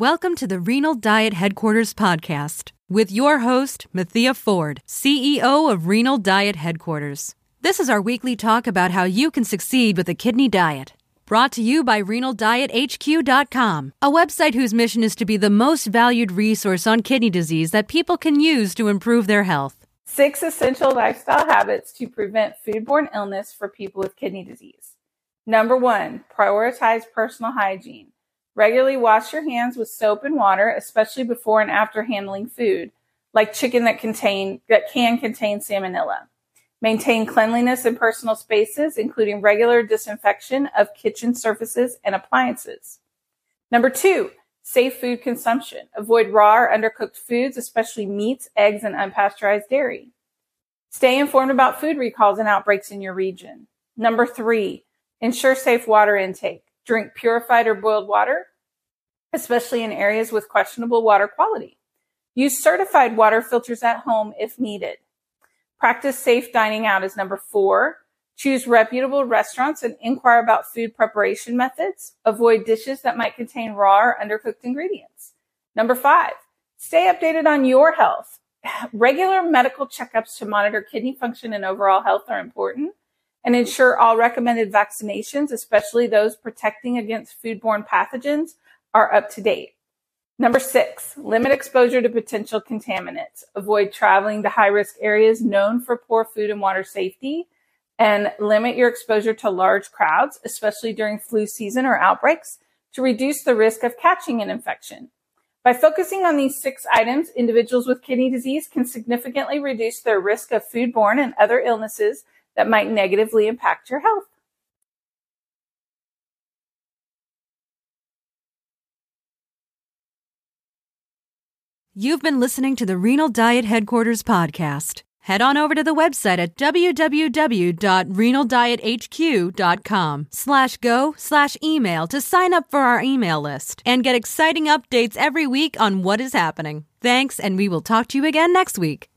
Welcome to the Renal Diet Headquarters podcast with your host, Mathea Ford, CEO of Renal Diet Headquarters. This is our weekly talk about how you can succeed with a kidney diet. Brought to you by RenalDietHQ.com, a website whose mission is to be the most valued resource on kidney disease that people can use to improve their health. Six essential lifestyle habits to prevent foodborne illness for people with kidney disease. Number one, prioritize personal hygiene. Regularly wash your hands with soap and water, especially before and after handling food, like chicken that contain that can contain salmonella. Maintain cleanliness in personal spaces, including regular disinfection of kitchen surfaces and appliances. Number two, safe food consumption. Avoid raw or undercooked foods, especially meats, eggs, and unpasteurized dairy. Stay informed about food recalls and outbreaks in your region. Number three, ensure safe water intake. Drink purified or boiled water, especially in areas with questionable water quality. Use certified water filters at home if needed. Practice safe dining out is number four. Choose reputable restaurants and inquire about food preparation methods. Avoid dishes that might contain raw or undercooked ingredients. Number five, stay updated on your health. Regular medical checkups to monitor kidney function and overall health are important and ensure all recommended vaccinations, especially those protecting against foodborne pathogens, are up to date. Number six, limit exposure to potential contaminants. Avoid traveling to high risk areas known for poor food and water safety and limit your exposure to large crowds, especially during flu season or outbreaks to reduce the risk of catching an infection. By focusing on these six items, individuals with kidney disease can significantly reduce their risk of foodborne and other illnesses that might negatively impact your health. You've been listening to the Renal Diet Headquarters podcast. Head on over to the website at www.renaldiethq.com slash go slash email to sign up for our email list and get exciting updates every week on what is happening. Thanks, and we will talk to you again next week.